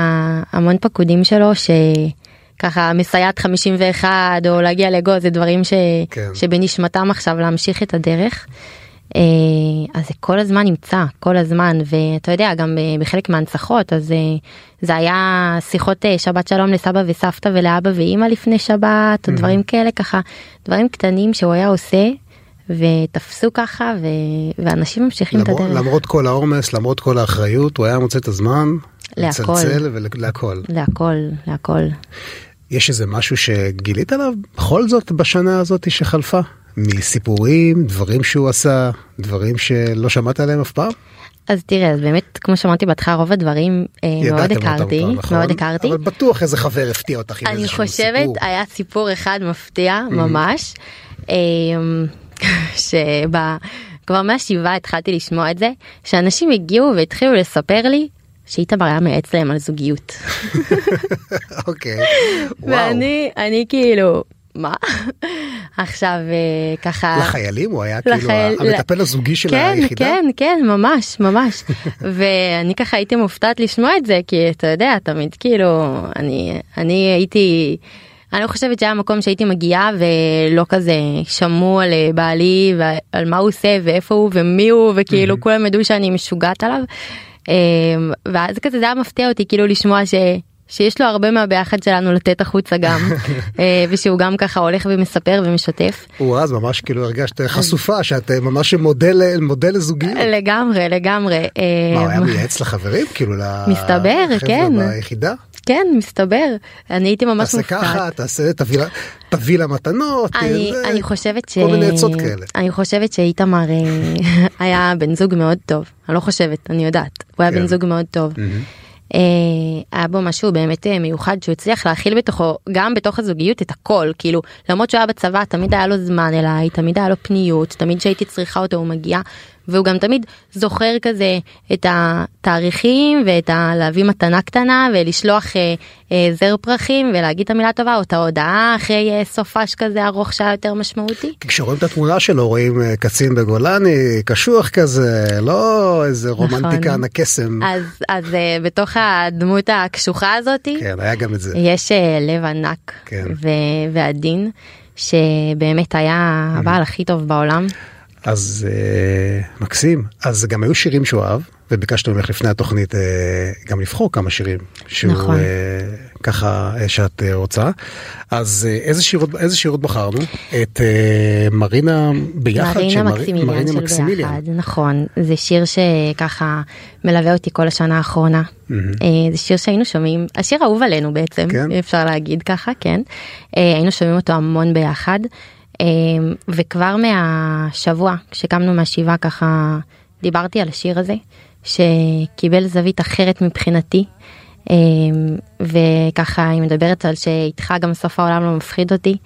המון פקודים שלו שככה מסייעת 51 או להגיע לגו זה דברים ש, כן. שבנשמתם עכשיו להמשיך את הדרך. אה, אז זה כל הזמן נמצא, כל הזמן, ואתה יודע, גם אה, בחלק מההנצחות, אז אה, זה היה שיחות שבת שלום לסבא וסבתא ולאבא ואימא לפני שבת, או דברים כאלה ככה, דברים קטנים שהוא היה עושה, ותפסו ככה, ו... ואנשים ממשיכים את למרות, הדרך. למרות כל העומס, למרות כל האחריות, הוא היה מוצא את הזמן להכל. לצלצל ולהכל. להכל, להכל. יש איזה משהו שגילית עליו בכל זאת בשנה הזאת שחלפה? מסיפורים, דברים שהוא עשה, דברים שלא שמעת עליהם אף פעם? אז תראה, אז באמת, כמו שאמרתי בהתחלה, רוב הדברים אה, מאוד הכרתי, נכון? מאוד הכרתי. אבל בטוח איזה חבר הפתיע אותך עם אני איזשהו חושבת סיפור. היה סיפור אחד מפתיע ממש אמ, שכבר מהשבעה התחלתי לשמוע את זה שאנשים הגיעו והתחילו לספר לי שאיתמר היה מייעץ להם על זוגיות אוקיי. וואו. ואני אני כאילו מה עכשיו אה, ככה לחיילים הוא היה כאילו לחייל- המטפל הזוגי של כן, היחידה? כן, כן, ממש, ממש. ואני ככה הייתי מופתעת לשמוע את זה, כי אתה יודע, תמיד כאילו, אני, אני הייתי, אני לא חושבת שהיה מקום שהייתי מגיעה ולא כזה שמעו על אה, בעלי ועל מה הוא עושה ואיפה הוא ומי הוא, וכאילו כולם ידעו שאני משוגעת עליו. אה, ואז כזה זה היה מפתיע אותי כאילו לשמוע ש... שיש לו הרבה מהביחד שלנו לתת החוצה גם אה, ושהוא גם ככה הולך ומספר ומשתף הוא אז ממש כאילו הרגשת חשופה שאת אה, ממש מודל מודל לזוגיות. לגמרי לגמרי מה הוא היה אה, מייעץ לחברים כאילו מסתבר, כן. ביחידה? כן מסתבר אני הייתי ממש תעשה מופתעת. ככה תעשה תביא לה- תביא לה מתנות. אני, אה, זה. אני חושבת ש... כל מיני עצות כאלה. אני חושבת שאיתמר אה, היה בן זוג מאוד טוב. אני לא חושבת, אני יודעת. הוא היה כן. בן זוג מאוד טוב. מהמם. אה, היה בו משהו באמת אה, מיוחד שהוא הצליח להכיל בתוכו גם בתוך הזוגיות את הכל כאילו למרות שהוא היה בצבא תמיד היה לו זמן אליי תמיד היה לו פניות תמיד שהייתי צריכה אותו הוא מגיע והוא גם תמיד זוכר כזה את התאריכים ואת ה... להביא מתנה קטנה ולשלוח אה, אה, זר פרחים ולהגיד את המילה טובה או את ההודעה אחרי אה, סופש כזה ארוך שהיה יותר משמעותי. כשרואים את התמונה שלו רואים אה, קצין בגולני קשוח כזה לא איזה רומנטיקה נכון. ענק קסם. אז אז אה, בתוך הדמות הקשוחה הזאתי כן היה גם את זה. יש אה, לב ענק כן. ו- ועדין שבאמת היה הבעל הכי טוב בעולם. אז אה, מקסים. אז גם היו שירים שהוא אהב, וביקשנו ממך לפני התוכנית אה, גם לבחור כמה שירים שהוא נכון. אה, ככה אה, שאת אה, רוצה. אז אה, איזה שירות איזה שירות בחרנו? את אה, מרינה ביחד? מרינה שמר- מקסימיליאן מרינה של מקסימיליאן. ביחד, נכון. זה שיר שככה מלווה אותי כל השנה האחרונה. מהמם. אה, זה שיר שהיינו שומעים, השיר אהוב עלינו בעצם, כן. אפשר להגיד ככה, כן. אה, היינו שומעים אותו המון ביחד. אה, וכבר מהשבוע, כשקמנו מהשבעה ככה, דיברתי על השיר הזה, שקיבל זווית אחרת מבחינתי. אה, וככה היא מדברת על שאיתך גם סוף העולם לא מפחיד אותי,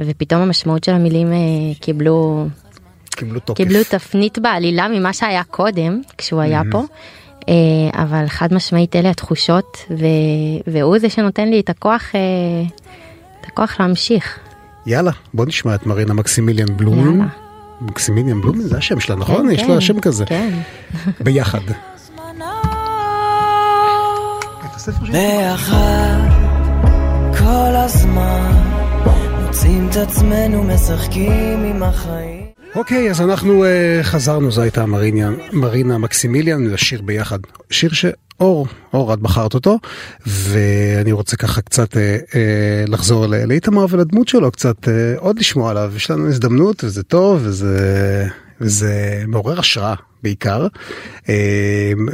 ופתאום המשמעות של המילים אה, קיבלו קיבלו תוקף. קיבלו תפנית בעלילה ממה שהיה קודם כשהוא היה פה. אה, אבל חד משמעית אלה התחושות ו... והוא זה שנותן לי את הכוח אה, את הכוח להמשיך. יאללה, בוא נשמע את מרינה מקסימיליאן בלומין. יאללה. מקסימיליאן בלומין זה השם שלה נכון? כן, יש כן, לה שם כזה. כן. ביחד. ביחד כל הזמן מוצאים את עצמנו משחקים עם החיים אוקיי, אז אנחנו uh, חזרנו, זו הייתה מרינה, מרינה מקסימיליאן, לשיר ביחד. שיר שאור, אור, את בחרת אותו, ואני רוצה ככה קצת uh, uh, לחזור לאיתמר ולדמות שלו, קצת uh, עוד לשמוע עליו. יש לנו הזדמנות, וזה טוב, וזה, וזה מעורר השראה בעיקר. Uh,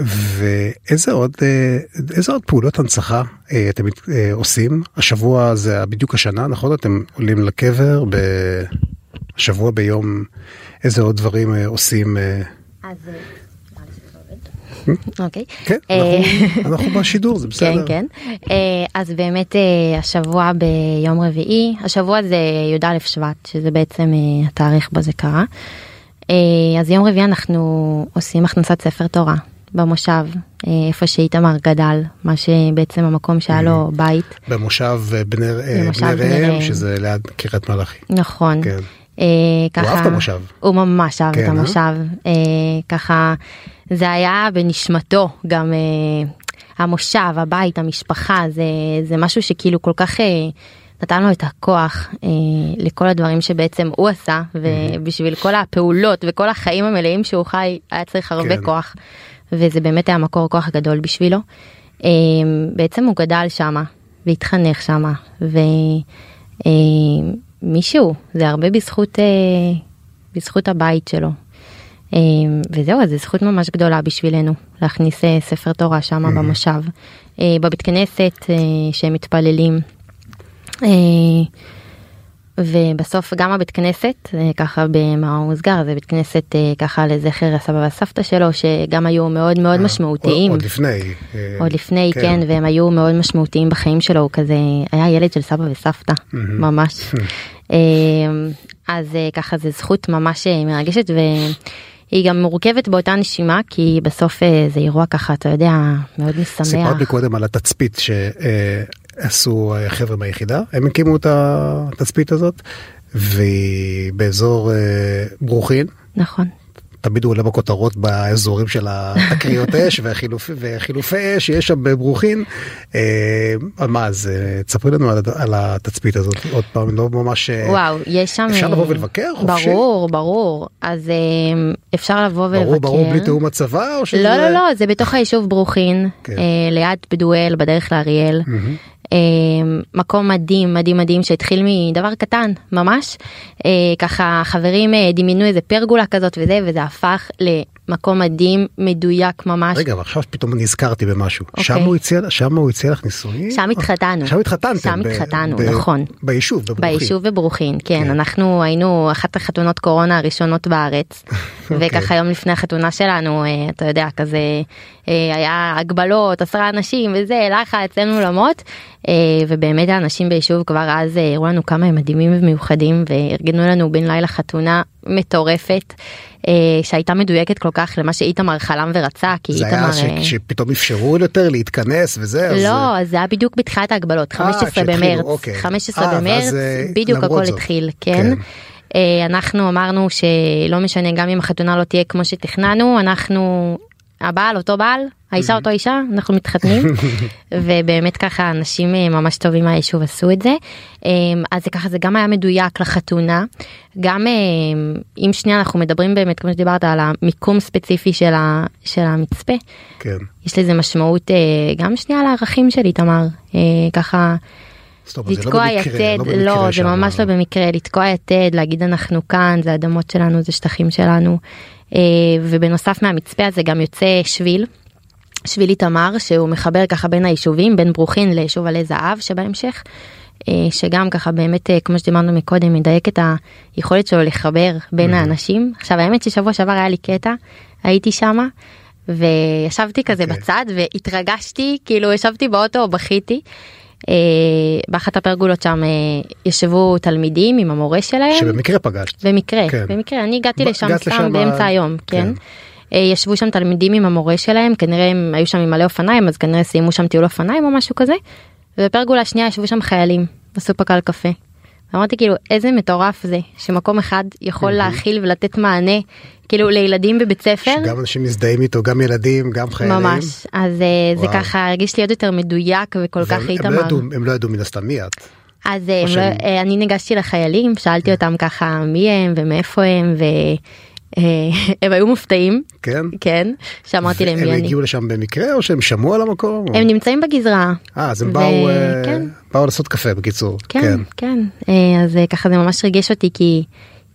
ואיזה עוד, uh, איזה עוד פעולות הנצחה uh, אתם uh, עושים? השבוע זה בדיוק השנה, נכון? אתם עולים לקבר ב... השבוע ביום איזה עוד דברים אה, עושים אה, אז אוקיי. כן אה, אנחנו, בשידור זה כן בסדר כן אה, אז באמת אה, השבוע ביום רביעי השבוע זה י"א שבט שזה בעצם התאריך בו זה קרה. אז יום רביעי אנחנו עושים הכנסת ספר תורה במושב איפה שאיתמר גדל מה שבעצם המקום שהיה לו בית במושב בני ראם. שזה ליד קריית מלאכי נכון. כן ככה, אהב את המושב. הוא ממש אהב כן, את אה? המושב. ככה, זה היה בנשמתו גם אה, המושב, הבית, המשפחה, זה, זה משהו שכאילו כל כך אה, נתן לו את הכוח אה, לכל הדברים שבעצם הוא עשה, ובשביל כל הפעולות וכל החיים המלאים שהוא חי, היה צריך הרבה כן. כוח, וזה באמת היה מקור כוח גדול בשבילו. אה, בעצם הוא גדל שמה, והתחנך שמה, ו... אה, זה הרבה בזכות אה, בזכות הבית שלו. אה, וזהו אז זו זכות ממש גדולה בשבילנו להכניס אה, ספר תורה שם במושב. אה, בבית כנסת אה, שהם מתפללים. ובסוף גם הבית כנסת ככה במאמר מוסגר זה בית כנסת ככה לזכר הסבא והסבתא שלו שגם היו מאוד מאוד משמעותיים. עוד לפני עוד לפני כן. והם היו מאוד משמעותיים בחיים שלו הוא כזה היה ילד של סבא וסבתא ממש. אה, אז ככה זה זכות ממש מרגשת והיא גם מורכבת באותה נשימה כי בסוף אה, זה אירוע ככה אתה יודע מאוד משמח. סיפרת לי קודם על התצפית שעשו חבר'ה מהיחידה הם הקימו את התצפית הזאת והיא באזור אה, ברוכין נכון. תמיד הוא עולה בכותרות באזורים של התקריות אש והחילופי, וחילופי אש שיש שם בברוכין. אה, מה אז אה, תספרי לנו על, על התצפית הזאת עוד פעם לא ממש אה, וואו יש שם אפשר לבוא ולבקר חופשי? ברור ברור אז אפשר לבוא ולבקר. ברור ברור בלי תיאום הצבא או שזה לא לא לא זה בתוך היישוב ברוכין כן. ליד פדואל בדרך לאריאל. מהמם. אה, מקום מדהים מדהים מדהים שהתחיל מדבר קטן ממש. אה, ככה חברים אה, דמיינו איזה פרגולה כזאת וזה וזה הפך למקום מדהים מדויק ממש. רגע ועכשיו פתאום נזכרתי במשהו אוקיי. שם הוא הציע שם הוא הציע לך נישואים שם התחתנו. שם התחתנתם שם התחתנו, נכון. ביישוב בברוכין. ביישוב בברוכין כן, כן. אנחנו היינו אחת החתונות קורונה הראשונות בארץ אוקיי. וככה יום לפני החתונה שלנו אה, אתה יודע כזה אה, היה הגבלות עשרה אנשים וזה לחץ אין אולמות אה, ובאמת האנשים ביישוב כבר אז הראו לנו כמה הם מדהימים ומיוחדים וארגנו לנו בן לילה חתונה מטורפת שהייתה מדויקת כל כך למה שאיתמר חלם ורצה כי זה איתמר. היה ש- אה, שפתאום אפשרו יותר להתכנס וזה אז, לא, אז זה היה בדיוק בתחילת ההגבלות, אה, 15 כשהתחילו, במרץ, אוקיי. 15 אה, במרץ, אה, בדיוק הכל זאת. התחיל, כן. כן. אה, אנחנו אמרנו שלא משנה גם אם החתונה לא תהיה כמו שתכננו, אנחנו, הבעל אותו בעל האישה אותו אישה אנחנו מתחתנים ובאמת ככה אנשים אה, ממש טובים מהיישוב עשו את זה אה, אז זה ככה זה גם היה מדויק לחתונה גם אה, אם שנייה אנחנו מדברים באמת כמו שדיברת על המיקום ספציפי של, ה, של המצפה כן. יש לזה משמעות גם שנייה לערכים שלי תמר ככה. זאת אומרת, זה לא לתקוע במקרה, יתד, לא לא, זה. ממש לא במקרה, לתקוע יתד, להגיד אנחנו כאן, זה אדמות שלנו, זה שטחים שלנו. ובנוסף מהמצפה הזה גם יוצא שביל, שביל איתמר, שהוא מחבר ככה בין היישובים, בין ברוכין ליישוב עלי זהב שבהמשך. אה, שגם ככה באמת אה, כמו שדיברנו מקודם מדייק את היכולת שלו לחבר בין האנשים עכשיו האמת ששבוע שעבר היה לי קטע הייתי שמה וישבתי כזה אוקיי. בצד והתרגשתי כאילו ישבתי באוטו בכיתי. אה, באחת הפרגולות שם אה, ישבו תלמידים עם המורה שלהם שבמקרה פגשת. במקרה כן. במקרה אני הגעתי ב- לשם סתם לשם, באמצע היום כן. כן. אה, ישבו שם תלמידים עם המורה שלהם כנראה הם היו שם עם מלא אופניים אז כנראה סיימו שם טיול אופניים או משהו כזה. ובפרגולה השנייה ישבו שם חיילים בסופקל קפה. אמרתי כאילו איזה מטורף זה שמקום אחד יכול להכיל ולתת מענה כאילו לילדים בבית ספר. שגם אנשים מזדהים איתו, גם ילדים, גם חיילים. ממש אז אה, זה וואו. ככה הרגיש לי עוד יותר מדויק וכל כך והם- הם לא איתמר. הם לא ידעו מן הסתם מי את. אז אה, הם שהם- לא, אני ניגשתי לחיילים שאלתי אותם ככה מי הם ומאיפה הם והם היו מופתעים כן? כן שאמרתי להם הם. הגיעו לשם במקרה או שהם שמעו על המקום? הם נמצאים בגזרה. אה, אז הם באו, אה, כן. באו לעשות קפה בקיצור. כן כן אה, אז אה, ככה זה ממש ריגש אותי כי.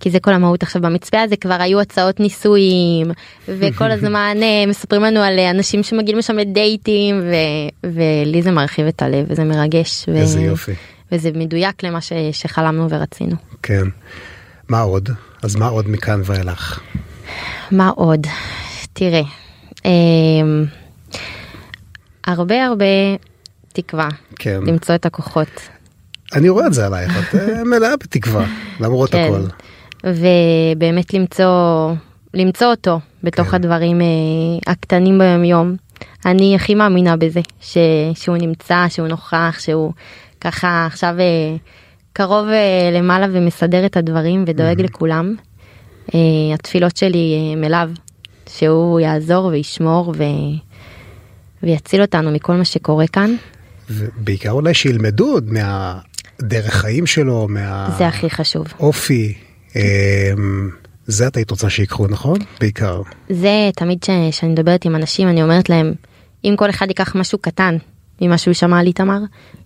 כי זה כל המהות עכשיו במצפה הזה כבר היו הצעות נישואים וכל הזמן אה, מספרים לנו על אה, אנשים שמגיעים לשם לדייטים ו- ולי זה מרחיב את הלב וזה מרגש ו- איזה יופי. וזה מדויק למה ש- שחלמנו ורצינו. כן. מה עוד? אז מה עוד מכאן ואילך? מה עוד? תראה, אמ, הרבה הרבה תקווה כן. למצוא את הכוחות. אני רואה את זה עלייך, את אה, מלאה בתקווה, למרות כן. הכל. ובאמת למצוא, למצוא אותו בתוך כן. הדברים אה, הקטנים ביום יום. אני הכי מאמינה בזה, ש, שהוא נמצא, שהוא נוכח, שהוא ככה עכשיו אה, קרוב אה, למעלה ומסדר את הדברים ודואג לכולם. אה, התפילות שלי הם אליו, שהוא יעזור וישמור ו... ויציל אותנו מכל מה שקורה כאן. ובעיקר אולי שילמדו עוד מהדרך חיים שלו, זה הכי חשוב. מהאופי. אמ, זה את היית רוצה שיקחו, נכון? בעיקר. זה תמיד ש- שאני מדברת עם אנשים אני אומרת להם אם כל אחד ייקח משהו קטן ממה שהוא שמע על איתמר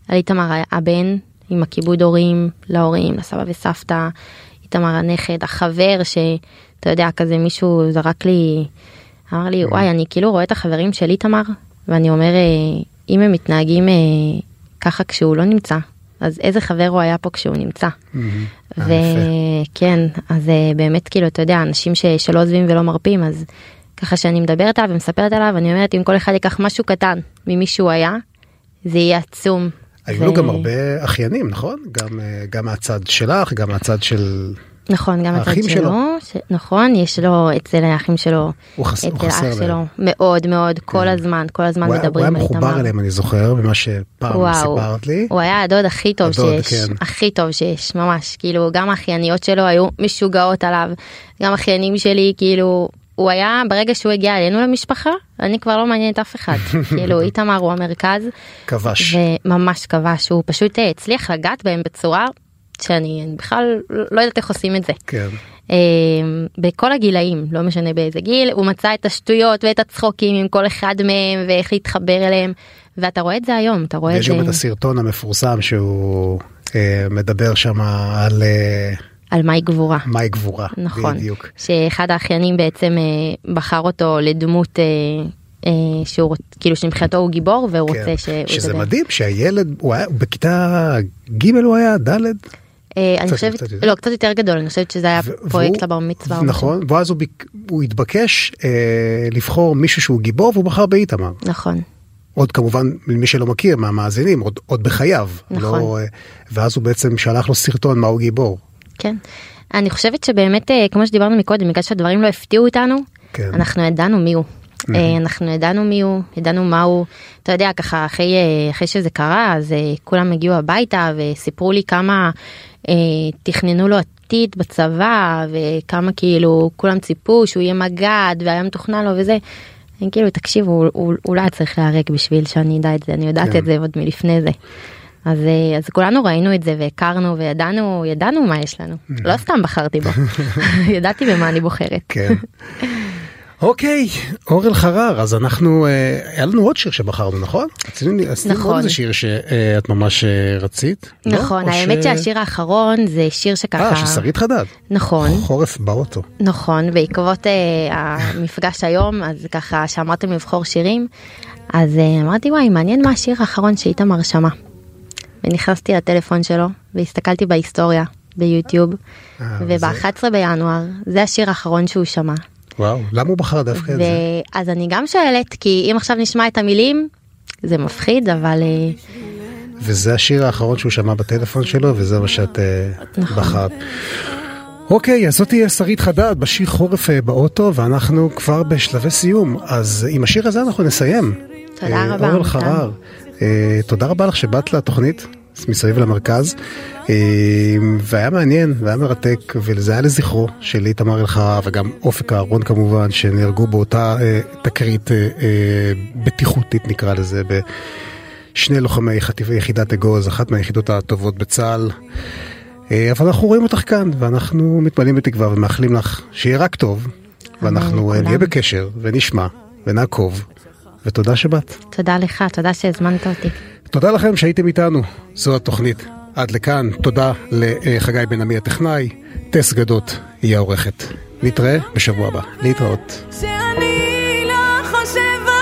על איתמר הבן עם הכיבוד הורים להורים לסבא וסבתא איתמר הנכד החבר שאתה יודע כזה מישהו זרק לי אמר לי וואי אני כאילו רואה את החברים של איתמר ואני אומר אה, אם הם מתנהגים אה, ככה כשהוא לא נמצא אז איזה חבר הוא היה פה כשהוא נמצא. וכן אז אה, באמת כאילו אתה יודע אנשים ש, שלא עוזבים ולא מרפים אז ככה שאני מדברת עליו ומספרת עליו אני אומרת אם כל אחד ייקח משהו קטן ממי שהוא היה זה יהיה עצום. היו ו- לו גם הרבה אחיינים, נכון? גם, אה, גם מהצד שלך, גם מהצד של... נכון גם הצד שלו, שלו. ש... נכון יש לו אצל האחים שלו הוא, חס... אצל אח להם. שלו מאוד מאוד כל הזמן כל הזמן הוא היה, הוא היה מדברים מחובר איתמר. אליהם, אני זוכר, ממה שפעם וואו, סיפרת לי. הוא היה הדוד הכי טוב הדוד, שיש, כן. הכי טוב שיש, ממש, כאילו גם האחייניות שלו היו משוגעות עליו, גם אחיינים שלי, כאילו, הוא היה, ברגע שהוא הגיע אלינו למשפחה, אני כבר לא מעניינת אף אחד, כאילו איתמר הוא המרכז, כבש. וממש כבש, הוא פשוט אה, הצליח לגעת בהם בצורה שאני אני בכלל לא יודעת איך עושים את זה. כן. אה, בכל הגילאים לא משנה באיזה גיל הוא מצא את השטויות ואת הצחוקים עם כל אחד מהם ואיך להתחבר אליהם ואתה רואה את זה היום אתה רואה את יש זה גם את הסרטון המפורסם שהוא אה, מדבר שם על על מהי גבורה. מהי גבורה. נכון, בדיוק. שאחד האחיינים בעצם אה, בחר אותו לדמות אה, אה, שהוא רוצ- כאילו שמבחינתו הוא גיבור והוא כן. רוצה שהוא שזה ידבר. מדהים שהילד, הוא היה בכיתה ג' הוא היה, ד'? אני חושבת. לא קצת יותר גדול, אני חושבת שזה היה פרויקט לבר מצווה. נכון, ואז הוא, התבקש לבחור מישהו שהוא גיבור והוא בחר באיתמר. נכון, עוד כמובן למי שלא מכיר מהמאזינים עוד, עוד בחייו. נכון. לא, אה, ואז הוא בעצם שלח לו סרטון מה הוא גיבור. כן. אני חושבת שבאמת אה, כמו שדיברנו מקודם בגלל שהדברים לא הפתיעו אותנו כן. אנחנו ידענו מי הוא. אה, אנחנו ידענו מי הוא, ידענו מה הוא, אתה יודע ככה אחרי, אה, אחרי שזה קרה אז כולם הגיעו הביתה וסיפרו לי כמה אה, תכננו לו עתיד בצבא וכמה כאילו כולם ציפו שהוא יהיה מג"ד והיה מתוכנן לו וזה. הם כאילו תקשיבו הוא, הוא, הוא לא היה צריך להיהרג בשביל שאני אדע את זה אני יודעת כן. את זה עוד מלפני זה. אז, אה, אז כולנו ראינו את זה והכרנו וידענו ידענו מה יש לנו לא סתם בחרתי בו ידעתי במה אני בוחרת. כן. אוקיי, אור אלחרר, אז אנחנו, אה, היה לנו עוד שיר שבחרנו, נכון? נכון. איזה שיר שאת ממש אה, רצית? לא? נכון האמת ש- שהשיר האחרון זה שיר שככה אה, של שרית חדד. נכון חורף באוטו. נכון בעקבות המפגש היום אז ככה שאמרתם לבחור שירים אז אמרתי וואי מעניין מה השיר האחרון שאיתמר שמע. ונכנסתי לטלפון שלו והסתכלתי בהיסטוריה ביוטיוב אה, וזה- וב-11 בינואר זה השיר האחרון שהוא שמע. וואו, למה הוא בחר דווקא את זה? ואז אני גם שואלת כי אם עכשיו נשמע את המילים זה מפחיד אבל אה, וזה השיר האחרון שהוא שמע בטלפון שלו, וזה מה שאת אה, נכון. בחרת. אוקיי, אז זאת תהיה שרית חדד בשיר חורף באוטו, ואנחנו כבר בשלבי סיום. אז עם השיר הזה אנחנו נסיים. תודה אה, רבה, אור מתן. אלחרר, אה, תודה רבה לך שבאת לתוכנית. מסביב למרכז אה, והיה מעניין והיה מרתק וזה היה לזכרו של איתמר אלחרר וגם אופק אהרון כמובן שנהרגו באותה אה, תקרית אה, אה, בטיחותית נקרא לזה שני לוחמי יחידת אגוז, אחת מהיחידות הטובות בצה"ל. אבל אנחנו רואים אותך כאן, ואנחנו מתמלאים בתקווה ומאחלים לך שיהיה רק טוב, ואנחנו. נהיה בקשר, ונשמע, ונעקוב, ותודה שבאת. תודה לך, תודה שהזמנת אותי. תודה לכם שהייתם איתנו, זו התוכנית. עד לכאן, תודה לחגי בן עמי הטכנאי, טס גדות היא העורכת. נתראה בשבוע הבא. להתראות. שאני לא חושבת